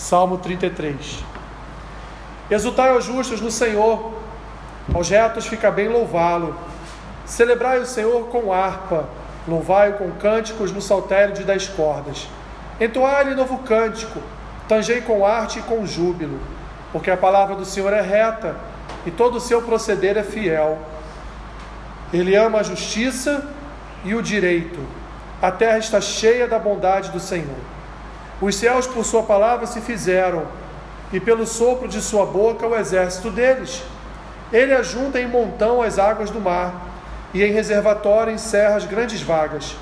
Salmo 33. Exultai aos justos no Senhor, aos retos fica bem louvá-lo. Celebrai o Senhor com harpa, louvai-o com cânticos no saltério de dez cordas. Entoai-lhe novo cântico, tangei com arte e com júbilo, porque a palavra do Senhor é reta e todo o seu proceder é fiel. Ele ama a justiça e o direito. A terra está cheia da bondade do Senhor. Os céus, por sua palavra, se fizeram, e pelo sopro de sua boca, o exército deles. Ele ajunta em montão as águas do mar, e em reservatório encerra as grandes vagas.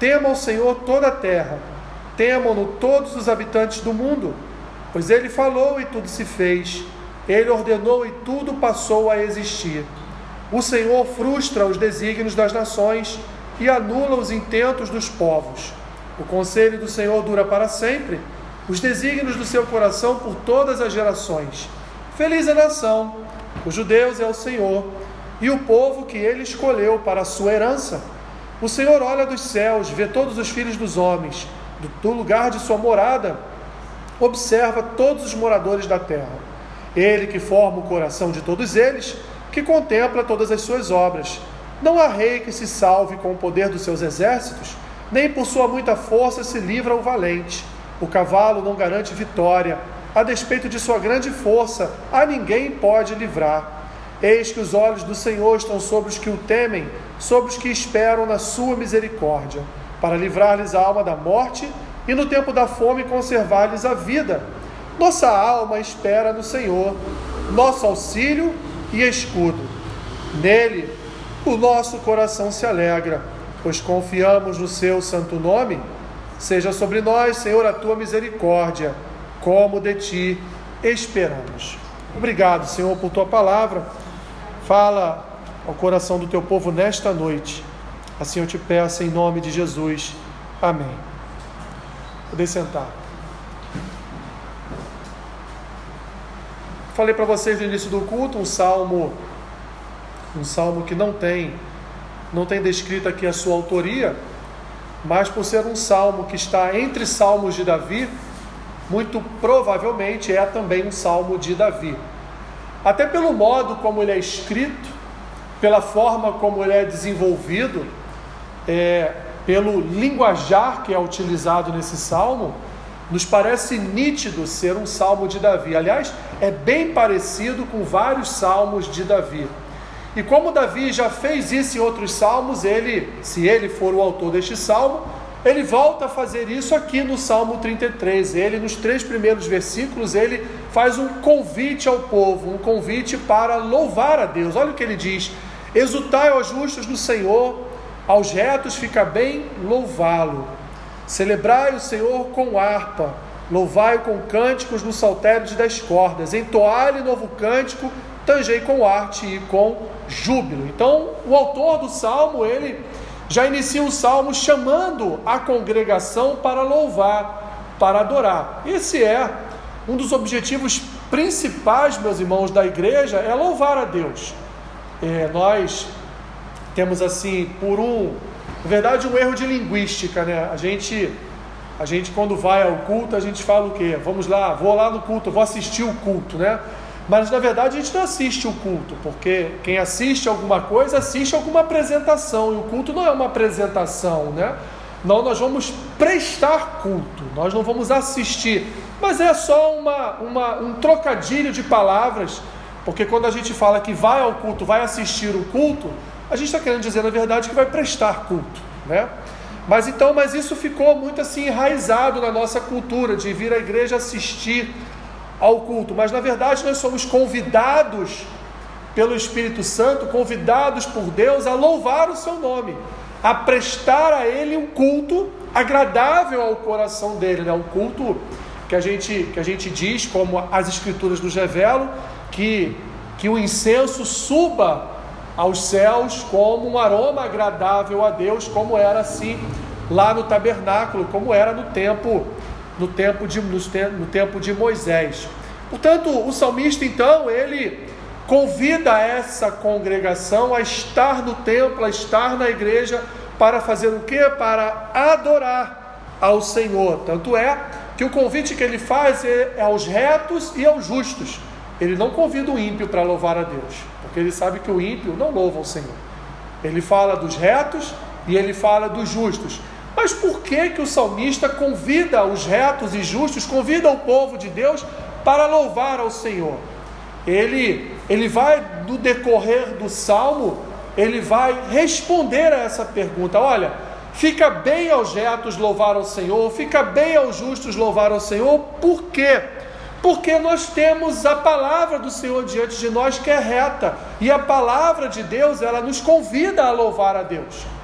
Tema o Senhor toda a terra, temam-no todos os habitantes do mundo, pois ele falou e tudo se fez, ele ordenou e tudo passou a existir. O Senhor frustra os desígnios das nações e anula os intentos dos povos. O conselho do Senhor dura para sempre, os desígnios do seu coração por todas as gerações. Feliz a nação, cujo Deus é o Senhor, e o povo que ele escolheu para a sua herança. O Senhor olha dos céus, vê todos os filhos dos homens, do lugar de sua morada, observa todos os moradores da terra. Ele que forma o coração de todos eles, que contempla todas as suas obras. Não há rei que se salve com o poder dos seus exércitos, nem por sua muita força se livra o valente. O cavalo não garante vitória, a despeito de sua grande força, a ninguém pode livrar. Eis que os olhos do Senhor estão sobre os que o temem, sobre os que esperam na sua misericórdia, para livrar-lhes a alma da morte e no tempo da fome conservar-lhes a vida. Nossa alma espera no Senhor, nosso auxílio e escudo. Nele o nosso coração se alegra, pois confiamos no seu santo nome. Seja sobre nós, Senhor, a tua misericórdia, como de ti esperamos. Obrigado, Senhor, por tua palavra. Fala ao coração do teu povo nesta noite. Assim eu te peço em nome de Jesus. Amém. Podem sentar. Falei para vocês no início do culto um salmo um salmo que não tem não tem descrito aqui a sua autoria, mas por ser um salmo que está entre salmos de Davi, muito provavelmente é também um salmo de Davi. Até pelo modo como ele é escrito, pela forma como ele é desenvolvido, é, pelo linguajar que é utilizado nesse salmo, nos parece nítido ser um salmo de Davi. Aliás, é bem parecido com vários salmos de Davi. E como Davi já fez isso em outros salmos, ele, se ele for o autor deste salmo, ele volta a fazer isso aqui no Salmo 33. Ele, nos três primeiros versículos, ele faz um convite ao povo, um convite para louvar a Deus. Olha o que ele diz: Exultai aos justos no Senhor, aos retos fica bem louvá-lo. Celebrai o Senhor com harpa, louvai-o com cânticos no saltério de dez cordas, entoai-lhe novo cântico tangei com arte e com júbilo. Então, o autor do salmo, ele já inicia o salmo chamando a congregação para louvar, para adorar. Esse é um dos objetivos principais, meus irmãos, da igreja, é louvar a Deus. É, nós temos assim, por um, na verdade, um erro de linguística, né? A gente, a gente quando vai ao culto, a gente fala o quê? Vamos lá, vou lá no culto, vou assistir o culto, né? Mas na verdade a gente não assiste o culto, porque quem assiste alguma coisa assiste alguma apresentação, e o culto não é uma apresentação, né? Não, nós vamos prestar culto, nós não vamos assistir, mas é só uma, uma, um trocadilho de palavras, porque quando a gente fala que vai ao culto, vai assistir o culto, a gente está querendo dizer na verdade que vai prestar culto, né? Mas então, mas isso ficou muito assim enraizado na nossa cultura de vir à igreja assistir ao culto, mas na verdade nós somos convidados pelo Espírito Santo, convidados por Deus a louvar o seu nome, a prestar a Ele um culto agradável ao coração dele, né? um culto que a gente, que a gente diz, como as Escrituras nos revelam, que, que o incenso suba aos céus como um aroma agradável a Deus, como era assim lá no tabernáculo, como era no tempo no tempo de, no tempo de Moisés. Portanto, o salmista, então, ele convida essa congregação a estar no templo, a estar na igreja, para fazer o que? Para adorar ao Senhor. Tanto é que o convite que ele faz é, é aos retos e aos justos. Ele não convida o ímpio para louvar a Deus, porque ele sabe que o ímpio não louva o Senhor. Ele fala dos retos e ele fala dos justos. Mas por que que o salmista convida os retos e justos, convida o povo de Deus para louvar ao Senhor? Ele ele vai no decorrer do salmo, ele vai responder a essa pergunta. Olha, fica bem aos retos louvar ao Senhor, fica bem aos justos louvar ao Senhor. Por quê? Porque nós temos a palavra do Senhor diante de nós que é reta, e a palavra de Deus, ela nos convida a louvar a Deus.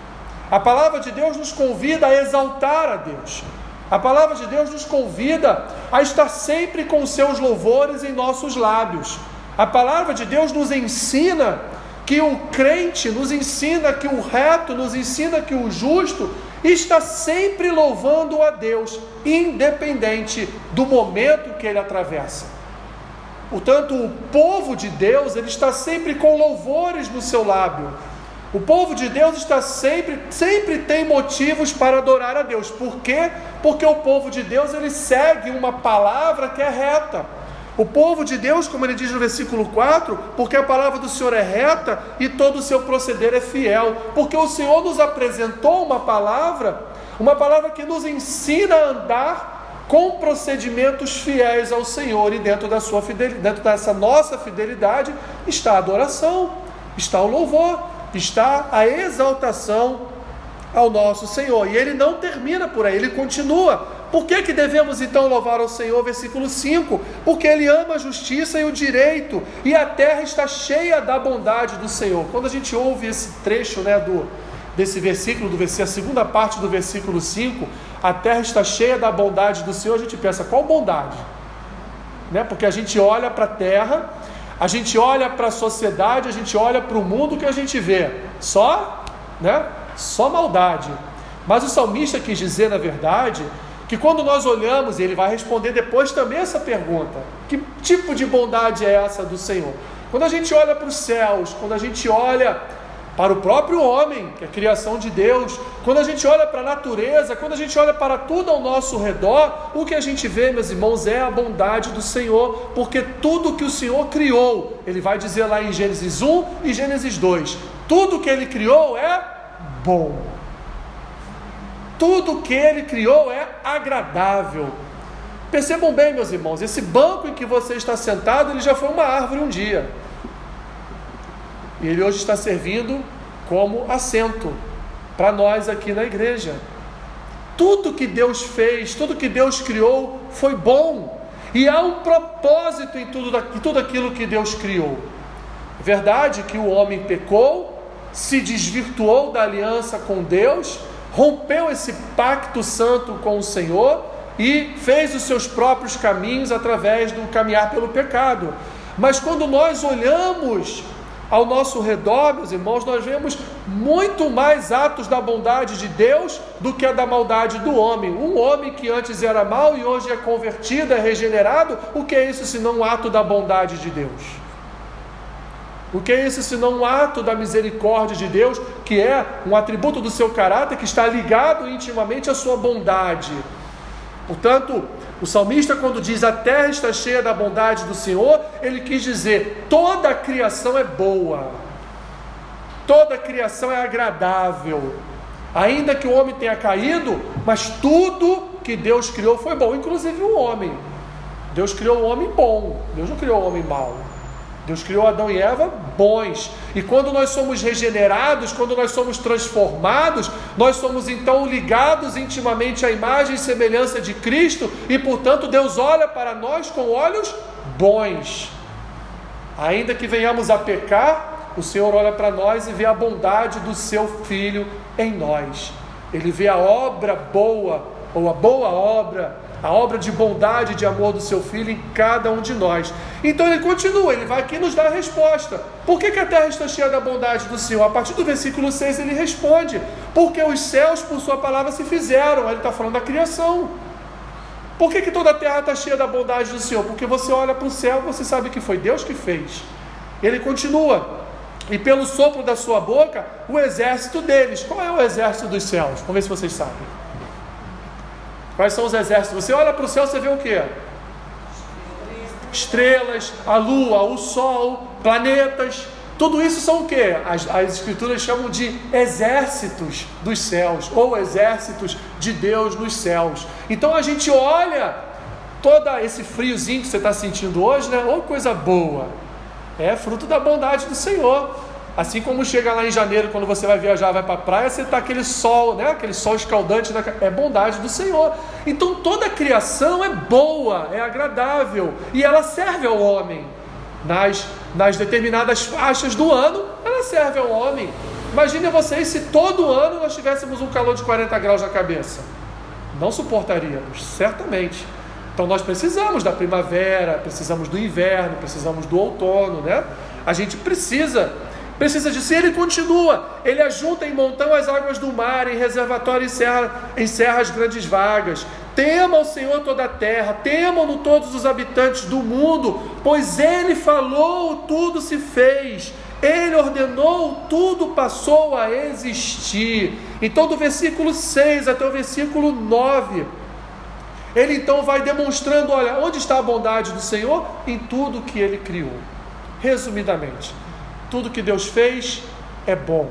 A palavra de Deus nos convida a exaltar a Deus. A palavra de Deus nos convida a estar sempre com seus louvores em nossos lábios. A palavra de Deus nos ensina que o crente, nos ensina que o reto, nos ensina que o justo está sempre louvando a Deus, independente do momento que ele atravessa. Portanto, o povo de Deus, ele está sempre com louvores no seu lábio. O povo de Deus está sempre, sempre tem motivos para adorar a Deus. Por quê? Porque o povo de Deus ele segue uma palavra que é reta. O povo de Deus, como ele diz no versículo 4, porque a palavra do Senhor é reta e todo o seu proceder é fiel. Porque o Senhor nos apresentou uma palavra, uma palavra que nos ensina a andar com procedimentos fiéis ao Senhor. E dentro da sua fidelidade, dentro dessa nossa fidelidade está a adoração, está o louvor, está a exaltação ao nosso Senhor. E ele não termina por aí, ele continua por que, que devemos então louvar ao Senhor? Versículo 5: Porque Ele ama a justiça e o direito, e a terra está cheia da bondade do Senhor. Quando a gente ouve esse trecho né, do, desse versículo, do versículo, a segunda parte do versículo 5, a terra está cheia da bondade do Senhor, a gente pensa, qual bondade? Né? Porque a gente olha para a terra, a gente olha para a sociedade, a gente olha para o mundo que a gente vê, só, né? Só maldade. Mas o salmista quis dizer, na verdade, que quando nós olhamos, ele vai responder depois também essa pergunta: que tipo de bondade é essa do Senhor? Quando a gente olha para os céus, quando a gente olha para o próprio homem, que é a criação de Deus, quando a gente olha para a natureza, quando a gente olha para tudo ao nosso redor, o que a gente vê, meus irmãos, é a bondade do Senhor, porque tudo que o Senhor criou, ele vai dizer lá em Gênesis 1 e Gênesis 2, tudo que ele criou é bom. Tudo que ele criou é agradável. Percebam bem, meus irmãos, esse banco em que você está sentado, ele já foi uma árvore um dia. E ele hoje está servindo como assento para nós aqui na igreja. Tudo que Deus fez, tudo que Deus criou foi bom. E há um propósito em tudo, em tudo aquilo que Deus criou. Verdade que o homem pecou, se desvirtuou da aliança com Deus, rompeu esse pacto santo com o Senhor e fez os seus próprios caminhos através do caminhar pelo pecado. Mas quando nós olhamos ao nosso redor, meus irmãos, nós vemos muito mais atos da bondade de Deus do que a da maldade do homem. Um homem que antes era mau e hoje é convertido, é regenerado, o que é isso senão um ato da bondade de Deus? O que é isso senão um ato da misericórdia de Deus, que é um atributo do seu caráter que está ligado intimamente à sua bondade? Portanto, o salmista, quando diz a terra está cheia da bondade do Senhor, ele quis dizer toda a criação é boa, toda a criação é agradável, ainda que o homem tenha caído, mas tudo que Deus criou foi bom, inclusive o homem. Deus criou o homem bom, Deus não criou o homem mau. Deus criou Adão e Eva bons. E quando nós somos regenerados, quando nós somos transformados, nós somos então ligados intimamente à imagem e semelhança de Cristo, e portanto Deus olha para nós com olhos bons. Ainda que venhamos a pecar, o Senhor olha para nós e vê a bondade do seu Filho em nós. Ele vê a obra boa, ou a boa obra a obra de bondade e de amor do seu filho em cada um de nós. Então ele continua, ele vai aqui nos dar a resposta. Por que, que a terra está cheia da bondade do Senhor? A partir do versículo 6 ele responde: Porque os céus, por sua palavra, se fizeram. Ele está falando da criação. Por que, que toda a terra está cheia da bondade do Senhor? Porque você olha para o céu, você sabe que foi Deus que fez. Ele continua. E pelo sopro da sua boca, o exército deles. Qual é o exército dos céus? Vamos ver se vocês sabem. Quais são os exércitos? Você olha para o céu, você vê o quê? Estrelas, a lua, o sol, planetas. Tudo isso são o que? As, as escrituras chamam de exércitos dos céus, ou exércitos de Deus nos céus. Então a gente olha todo esse friozinho que você está sentindo hoje, né? Ou coisa boa. É fruto da bondade do Senhor. Assim como chega lá em janeiro, quando você vai viajar, vai para a praia, você está aquele sol, né? aquele sol escaldante, é bondade do Senhor. Então toda a criação é boa, é agradável e ela serve ao homem. Nas, nas determinadas faixas do ano, ela serve ao homem. Imagine vocês se todo ano nós tivéssemos um calor de 40 graus na cabeça. Não suportaríamos, certamente. Então nós precisamos da primavera, precisamos do inverno, precisamos do outono, né? A gente precisa Precisa disso. E ele continua. Ele ajunta em montão as águas do mar, em reservatório encerra, encerra as grandes vagas. Tema o Senhor toda a terra, temam-no todos os habitantes do mundo, pois ele falou, tudo se fez. Ele ordenou, tudo passou a existir. Então, do versículo 6 até o versículo 9, ele então vai demonstrando: olha, onde está a bondade do Senhor? Em tudo que ele criou. Resumidamente, tudo que Deus fez é bom.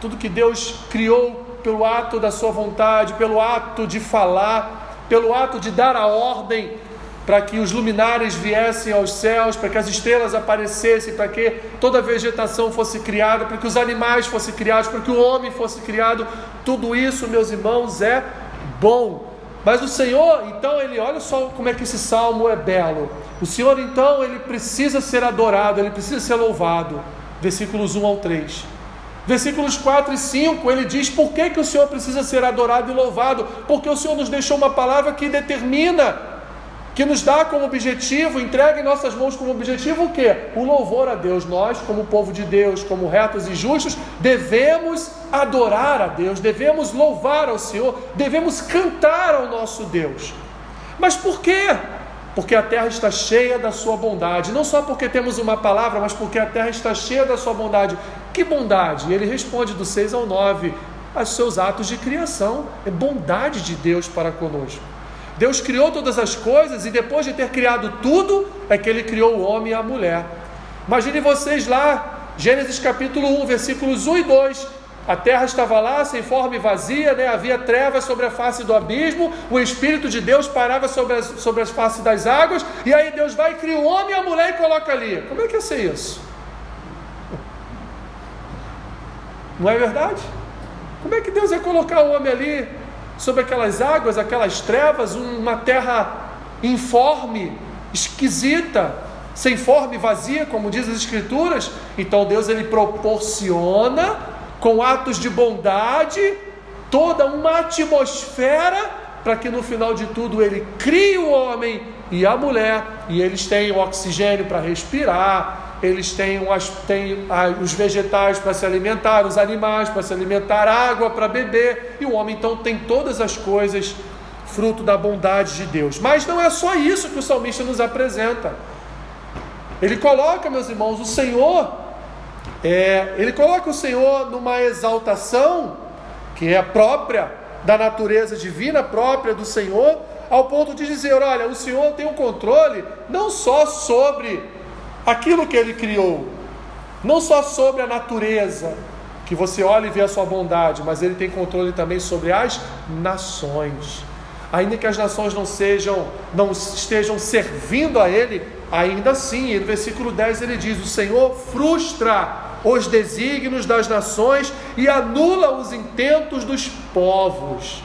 Tudo que Deus criou pelo ato da sua vontade, pelo ato de falar, pelo ato de dar a ordem para que os luminares viessem aos céus, para que as estrelas aparecessem, para que toda a vegetação fosse criada, para que os animais fossem criados, para que o homem fosse criado. Tudo isso, meus irmãos, é bom. Mas o Senhor, então, ele olha só como é que esse salmo é belo. O Senhor, então, ele precisa ser adorado, ele precisa ser louvado versículos 1 ao 3. Versículos 4 e 5, ele diz por que, que o Senhor precisa ser adorado e louvado, porque o Senhor nos deixou uma palavra que determina, que nos dá como objetivo, entrega em nossas mãos como objetivo o que? O louvor a Deus. Nós, como povo de Deus, como retos e justos, devemos adorar a Deus, devemos louvar ao Senhor, devemos cantar ao nosso Deus. Mas por quê? Porque a terra está cheia da sua bondade. Não só porque temos uma palavra, mas porque a terra está cheia da sua bondade. Que bondade? Ele responde do 6 ao 9: aos seus atos de criação. É bondade de Deus para conosco. Deus criou todas as coisas e depois de ter criado tudo, é que ele criou o homem e a mulher. Imagine vocês lá, Gênesis capítulo 1, versículos 1 e 2 a terra estava lá, sem forma e vazia, né? havia trevas sobre a face do abismo, o Espírito de Deus parava sobre as, sobre as faces das águas, e aí Deus vai e cria o homem e a mulher e coloca ali. Como é que ia ser isso? Não é verdade? Como é que Deus ia colocar o homem ali, sobre aquelas águas, aquelas trevas, uma terra informe, esquisita, sem forma e vazia, como diz as Escrituras? Então Deus ele proporciona com atos de bondade, toda uma atmosfera para que no final de tudo ele crie o homem e a mulher, e eles tenham oxigênio para respirar, eles tenham, as, têm os vegetais para se alimentar, os animais para se alimentar, água para beber, e o homem então tem todas as coisas fruto da bondade de Deus. Mas não é só isso que o salmista nos apresenta. Ele coloca, meus irmãos, o Senhor é, ele coloca o Senhor numa exaltação que é própria da natureza divina, própria do Senhor, ao ponto de dizer: olha, o Senhor tem o um controle não só sobre aquilo que ele criou, não só sobre a natureza, que você olha e vê a sua bondade, mas ele tem controle também sobre as nações. Ainda que as nações não sejam, não estejam servindo a ele, ainda assim, no versículo 10 ele diz: O Senhor frustra os desígnios das nações e anula os intentos dos povos.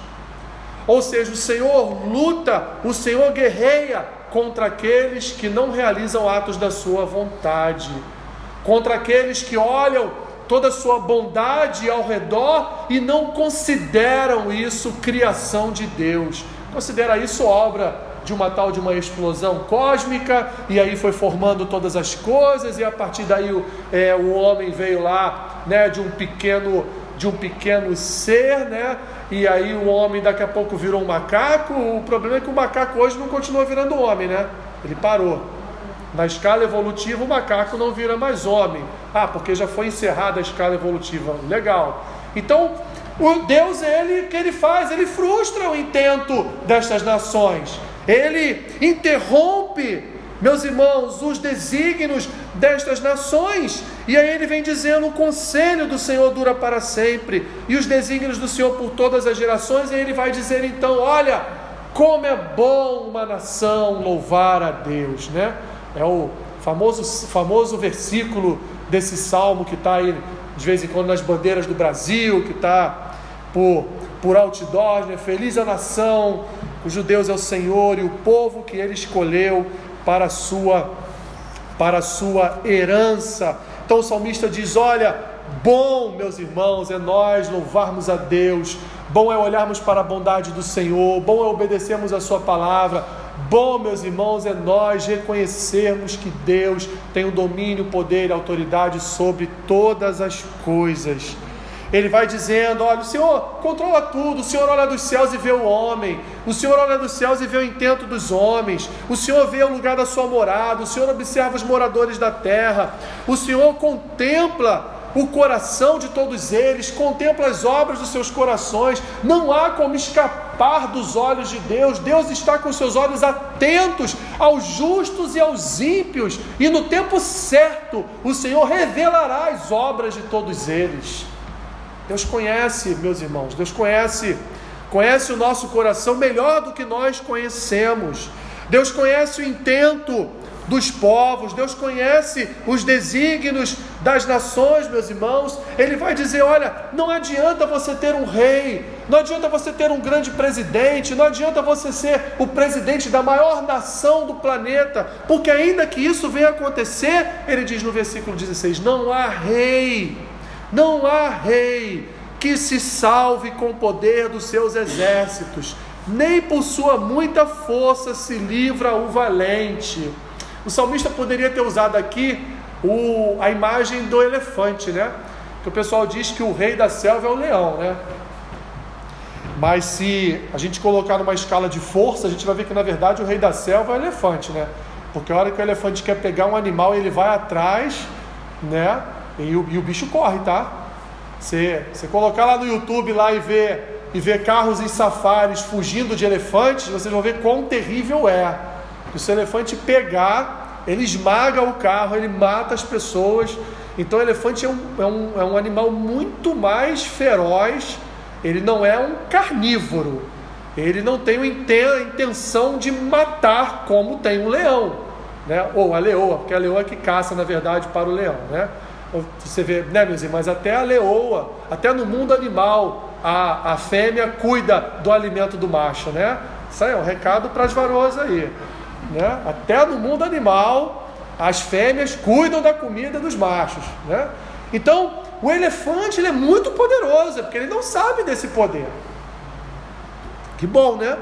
Ou seja, o Senhor luta, o Senhor guerreia contra aqueles que não realizam atos da sua vontade, contra aqueles que olham toda a sua bondade ao redor e não consideram isso criação de Deus, considera isso obra de uma tal de uma explosão cósmica, e aí foi formando todas as coisas, e a partir daí o, é, o homem veio lá né, de um pequeno de um pequeno ser, né? E aí o homem daqui a pouco virou um macaco. O problema é que o macaco hoje não continua virando homem, né? Ele parou. Na escala evolutiva, o macaco não vira mais homem. Ah, porque já foi encerrada a escala evolutiva. Legal. Então, O Deus, ele que ele faz, ele frustra o intento destas nações. Ele interrompe, meus irmãos, os desígnios destas nações. E aí ele vem dizendo: o conselho do Senhor dura para sempre, e os desígnios do Senhor por todas as gerações. E ele vai dizer então: olha, como é bom uma nação louvar a Deus, né? É o famoso, famoso versículo desse salmo que está aí de vez em quando nas bandeiras do Brasil, que está por, por outdoors, né? feliz a nação, cujo Deus é o Senhor e o povo que ele escolheu para a sua, para a sua herança. Então o salmista diz: Olha, bom, meus irmãos, é nós louvarmos a Deus, bom é olharmos para a bondade do Senhor, bom é obedecermos a Sua palavra. Bom, meus irmãos, é nós reconhecermos que Deus tem o domínio, poder e autoridade sobre todas as coisas. Ele vai dizendo: Olha, o Senhor controla tudo, o Senhor olha dos céus e vê o homem, o Senhor olha dos céus e vê o intento dos homens, o Senhor vê o lugar da sua morada, o Senhor observa os moradores da terra, o Senhor contempla o coração de todos eles, contempla as obras dos seus corações, não há como escapar dos olhos de Deus, Deus está com seus olhos atentos aos justos e aos ímpios, e no tempo certo o Senhor revelará as obras de todos eles. Deus conhece, meus irmãos, Deus conhece, conhece o nosso coração melhor do que nós conhecemos. Deus conhece o intento dos povos, Deus conhece os desígnios das nações, meus irmãos. Ele vai dizer: olha, não adianta você ter um rei, não adianta você ter um grande presidente, não adianta você ser o presidente da maior nação do planeta, porque ainda que isso venha acontecer, ele diz no versículo 16: não há rei não há rei que se salve com o poder dos seus exércitos, nem por sua muita força se livra o valente. O salmista poderia ter usado aqui o, a imagem do elefante, né? Que o pessoal diz que o rei da selva é o leão, né? Mas se a gente colocar numa escala de força, a gente vai ver que na verdade o rei da selva é o elefante, né? Porque a hora que o elefante quer pegar um animal, ele vai atrás, né? E o, e o bicho corre, tá? Você, você colocar lá no YouTube lá e ver, e ver carros em safaris fugindo de elefantes, vocês vão ver quão terrível é. Que se o elefante pegar, ele esmaga o carro, ele mata as pessoas. Então o elefante é um, é um, é um animal muito mais feroz, ele não é um carnívoro. Ele não tem a intenção de matar como tem um leão, né? ou a leoa, porque a leoa é que caça, na verdade, para o leão. Né? Você vê, né, meus irmãos? Até a leoa, até no mundo animal, a, a fêmea cuida do alimento do macho, né? Isso aí é um recado para as varoas aí. Né? Até no mundo animal, as fêmeas cuidam da comida dos machos. Né? Então, o elefante ele é muito poderoso, porque ele não sabe desse poder. Que bom, né?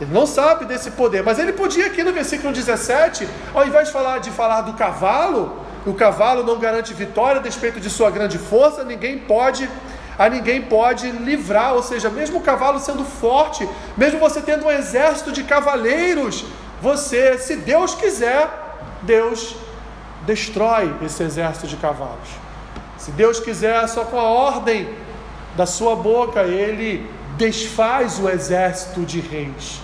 Ele não sabe desse poder, mas ele podia aqui no versículo 17, ao invés de falar de falar do cavalo, o cavalo não garante vitória a despeito de sua grande força, ninguém pode a ninguém pode livrar, ou seja, mesmo o cavalo sendo forte, mesmo você tendo um exército de cavaleiros, você, se Deus quiser, Deus destrói esse exército de cavalos. Se Deus quiser, só com a ordem da sua boca, ele desfaz o exército de reis.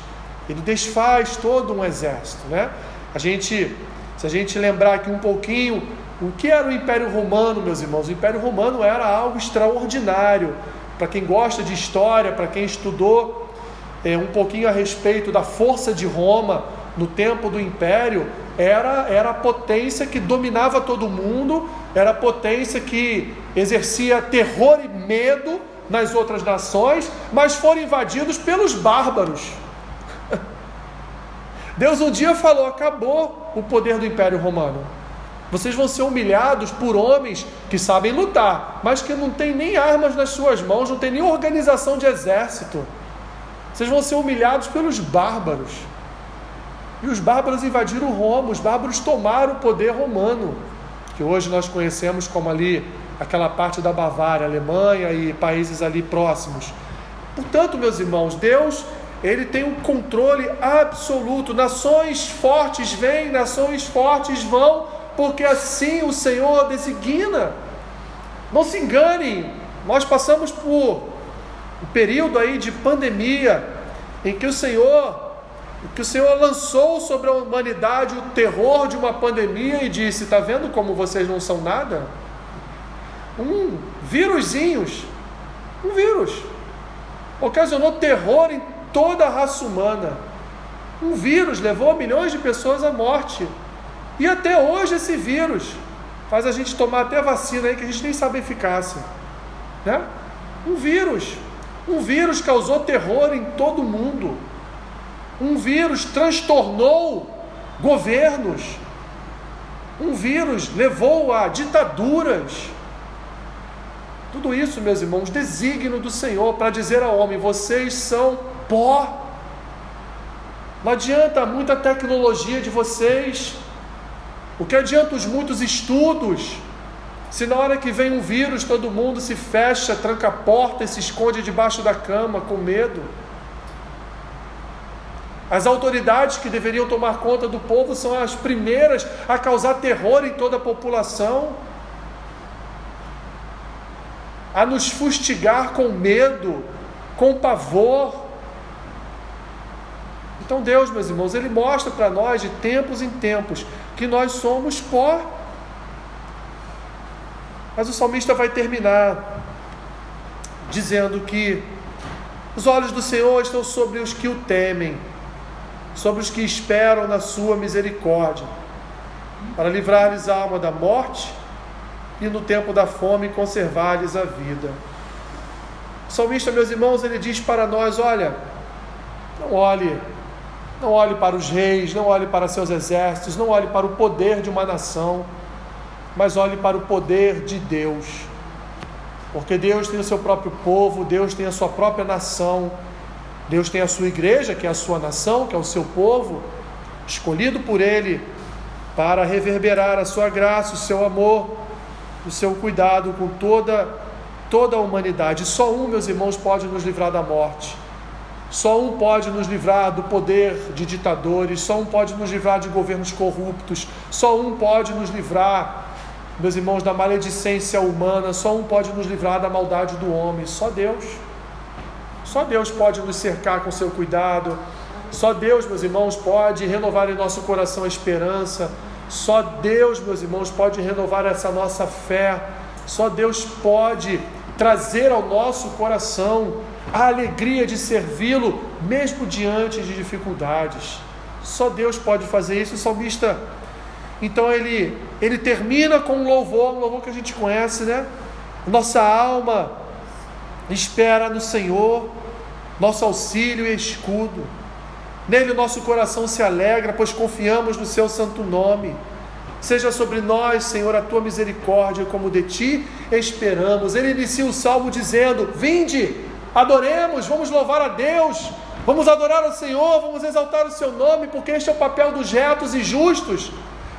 Ele desfaz todo um exército, né? A gente se a gente lembrar aqui um pouquinho, o que era o Império Romano, meus irmãos? O Império Romano era algo extraordinário. Para quem gosta de história, para quem estudou é, um pouquinho a respeito da força de Roma no tempo do Império, era, era a potência que dominava todo mundo, era a potência que exercia terror e medo nas outras nações, mas foram invadidos pelos bárbaros. Deus um dia falou: acabou o poder do Império Romano. Vocês vão ser humilhados por homens que sabem lutar, mas que não têm nem armas nas suas mãos, não têm nem organização de exército. Vocês vão ser humilhados pelos bárbaros. E os bárbaros invadiram Roma, os bárbaros tomaram o poder romano, que hoje nós conhecemos como ali aquela parte da Bavária, Alemanha e países ali próximos. Portanto, meus irmãos, Deus ele tem um controle absoluto. Nações fortes vêm, nações fortes vão, porque assim o Senhor designa. Não se enganem, nós passamos por o período aí de pandemia, em que o Senhor, que o Senhor lançou sobre a humanidade o terror de uma pandemia e disse: Está vendo como vocês não são nada? Um vírusinhos, um vírus, ocasionou terror em toda a raça humana. Um vírus levou milhões de pessoas à morte. E até hoje esse vírus faz a gente tomar até vacina aí que a gente nem sabe a eficácia. Né? Um vírus. Um vírus causou terror em todo mundo. Um vírus transtornou governos. Um vírus levou a ditaduras. Tudo isso, meus irmãos, desígnio do Senhor para dizer ao homem: vocês são pó. Não adianta muita tecnologia de vocês. O que adianta os muitos estudos? Se na hora que vem um vírus todo mundo se fecha, tranca a porta e se esconde debaixo da cama com medo. As autoridades que deveriam tomar conta do povo são as primeiras a causar terror em toda a população, a nos fustigar com medo, com pavor. Então, Deus, meus irmãos, Ele mostra para nós de tempos em tempos que nós somos pó. Mas o salmista vai terminar dizendo que os olhos do Senhor estão sobre os que o temem, sobre os que esperam na sua misericórdia, para livrar-lhes a alma da morte e no tempo da fome conservar-lhes a vida. O salmista, meus irmãos, ele diz para nós: olha, não olhe não olhe para os reis, não olhe para seus exércitos, não olhe para o poder de uma nação, mas olhe para o poder de Deus. Porque Deus tem o seu próprio povo, Deus tem a sua própria nação, Deus tem a sua igreja, que é a sua nação, que é o seu povo, escolhido por Ele para reverberar a sua graça, o seu amor, o seu cuidado com toda, toda a humanidade. Só um, meus irmãos, pode nos livrar da morte só um pode nos livrar do poder de ditadores, só um pode nos livrar de governos corruptos, só um pode nos livrar, meus irmãos, da maledicência humana, só um pode nos livrar da maldade do homem, só Deus. Só Deus pode nos cercar com seu cuidado, só Deus, meus irmãos, pode renovar em nosso coração a esperança, só Deus, meus irmãos, pode renovar essa nossa fé, só Deus pode trazer ao nosso coração a alegria de servi-lo, mesmo diante de dificuldades. Só Deus pode fazer isso. O salmista, então, ele, ele termina com um louvor, um louvor que a gente conhece, né? Nossa alma espera no Senhor, nosso auxílio e escudo. Nele o nosso coração se alegra, pois confiamos no seu santo nome. Seja sobre nós, Senhor, a tua misericórdia, como de ti esperamos. Ele inicia o salmo dizendo: Vinde, adoremos, vamos louvar a Deus, vamos adorar o Senhor, vamos exaltar o seu nome, porque este é o papel dos retos e justos,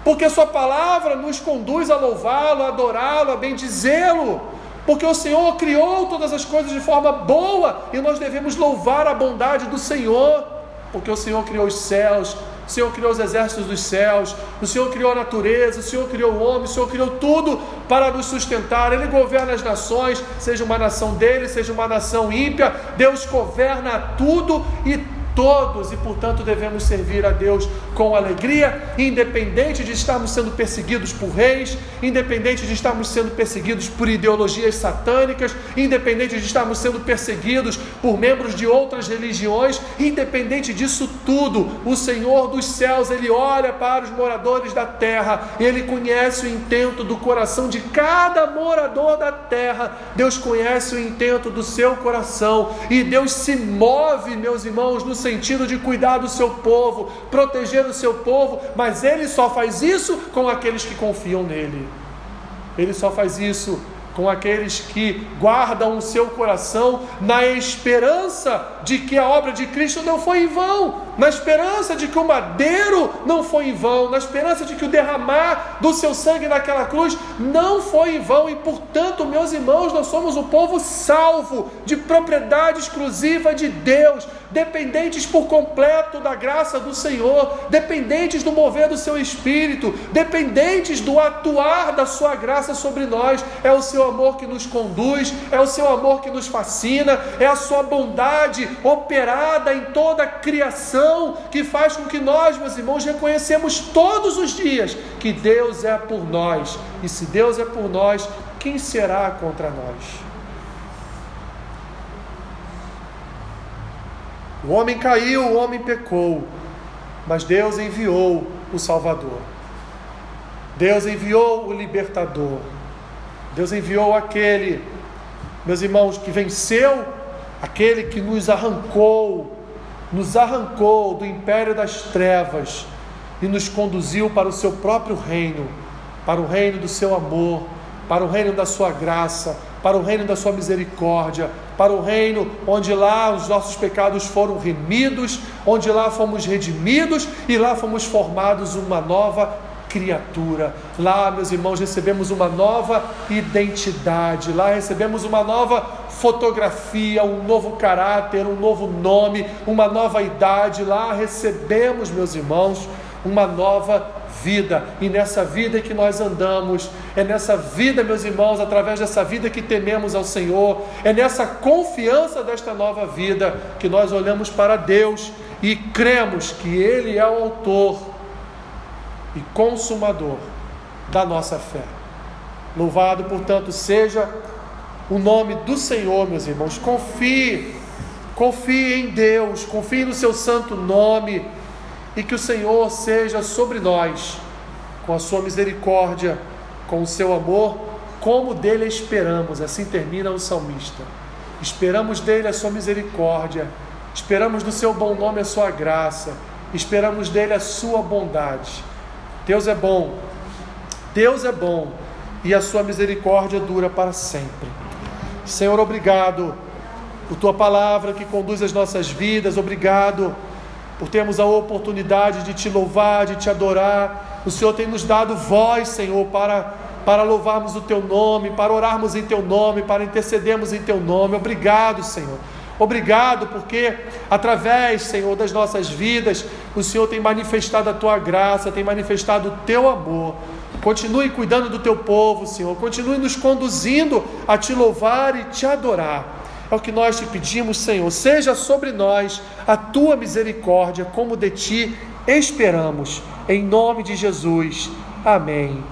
porque Sua palavra nos conduz a louvá-lo, a adorá-lo, a bendizê-lo. Porque o Senhor criou todas as coisas de forma boa e nós devemos louvar a bondade do Senhor, porque o Senhor criou os céus, o Senhor criou os exércitos dos céus, o Senhor criou a natureza, o Senhor criou o homem, o Senhor criou tudo para nos sustentar. Ele governa as nações, seja uma nação dele, seja uma nação ímpia, Deus governa tudo e todos e, portanto, devemos servir a Deus com alegria, independente de estarmos sendo perseguidos por reis, independente de estarmos sendo perseguidos por ideologias satânicas, independente de estarmos sendo perseguidos por membros de outras religiões, independente disso tudo, o Senhor dos céus, ele olha para os moradores da terra, ele conhece o intento do coração de cada morador da terra. Deus conhece o intento do seu coração e Deus se move, meus irmãos, no sentido de cuidar do seu povo, proteger o seu povo, mas ele só faz isso com aqueles que confiam nele. Ele só faz isso com aqueles que guardam o seu coração na esperança de que a obra de Cristo não foi em vão, na esperança de que o madeiro não foi em vão, na esperança de que o derramar do seu sangue naquela cruz não foi em vão, e portanto, meus irmãos, nós somos um povo salvo, de propriedade exclusiva de Deus, dependentes por completo da graça do Senhor, dependentes do mover do seu espírito, dependentes do atuar da sua graça sobre nós. É o seu amor que nos conduz, é o seu amor que nos fascina, é a sua bondade operada em toda a criação que faz com que nós, meus irmãos, reconhecemos todos os dias que Deus é por nós. E se Deus é por nós, quem será contra nós? O homem caiu, o homem pecou, mas Deus enviou o Salvador. Deus enviou o libertador. Deus enviou aquele, meus irmãos, que venceu, aquele que nos arrancou, nos arrancou do império das trevas e nos conduziu para o seu próprio reino, para o reino do seu amor, para o reino da sua graça, para o reino da sua misericórdia, para o reino onde lá os nossos pecados foram remidos, onde lá fomos redimidos e lá fomos formados uma nova criatura. Lá, meus irmãos, recebemos uma nova identidade, lá recebemos uma nova fotografia, um novo caráter, um novo nome, uma nova idade. Lá recebemos, meus irmãos, uma nova vida, e nessa vida que nós andamos, é nessa vida, meus irmãos, através dessa vida que tememos ao Senhor, é nessa confiança desta nova vida que nós olhamos para Deus e cremos que Ele é o autor e consumador da nossa fé. Louvado, portanto, seja o nome do Senhor, meus irmãos. Confie, confie em Deus, confie no seu santo nome e que o Senhor seja sobre nós, com a sua misericórdia, com o seu amor, como dele esperamos. Assim termina o salmista. Esperamos dele a sua misericórdia, esperamos do seu bom nome a sua graça, esperamos dele a sua bondade. Deus é bom, Deus é bom e a sua misericórdia dura para sempre. Senhor, obrigado por tua palavra que conduz as nossas vidas, obrigado por termos a oportunidade de te louvar, de te adorar. O Senhor tem nos dado voz, Senhor, para, para louvarmos o teu nome, para orarmos em teu nome, para intercedermos em teu nome. Obrigado, Senhor. Obrigado, porque através, Senhor, das nossas vidas, o Senhor tem manifestado a tua graça, tem manifestado o teu amor. Continue cuidando do teu povo, Senhor. Continue nos conduzindo a te louvar e te adorar. É o que nós te pedimos, Senhor. Seja sobre nós a tua misericórdia, como de ti esperamos. Em nome de Jesus. Amém.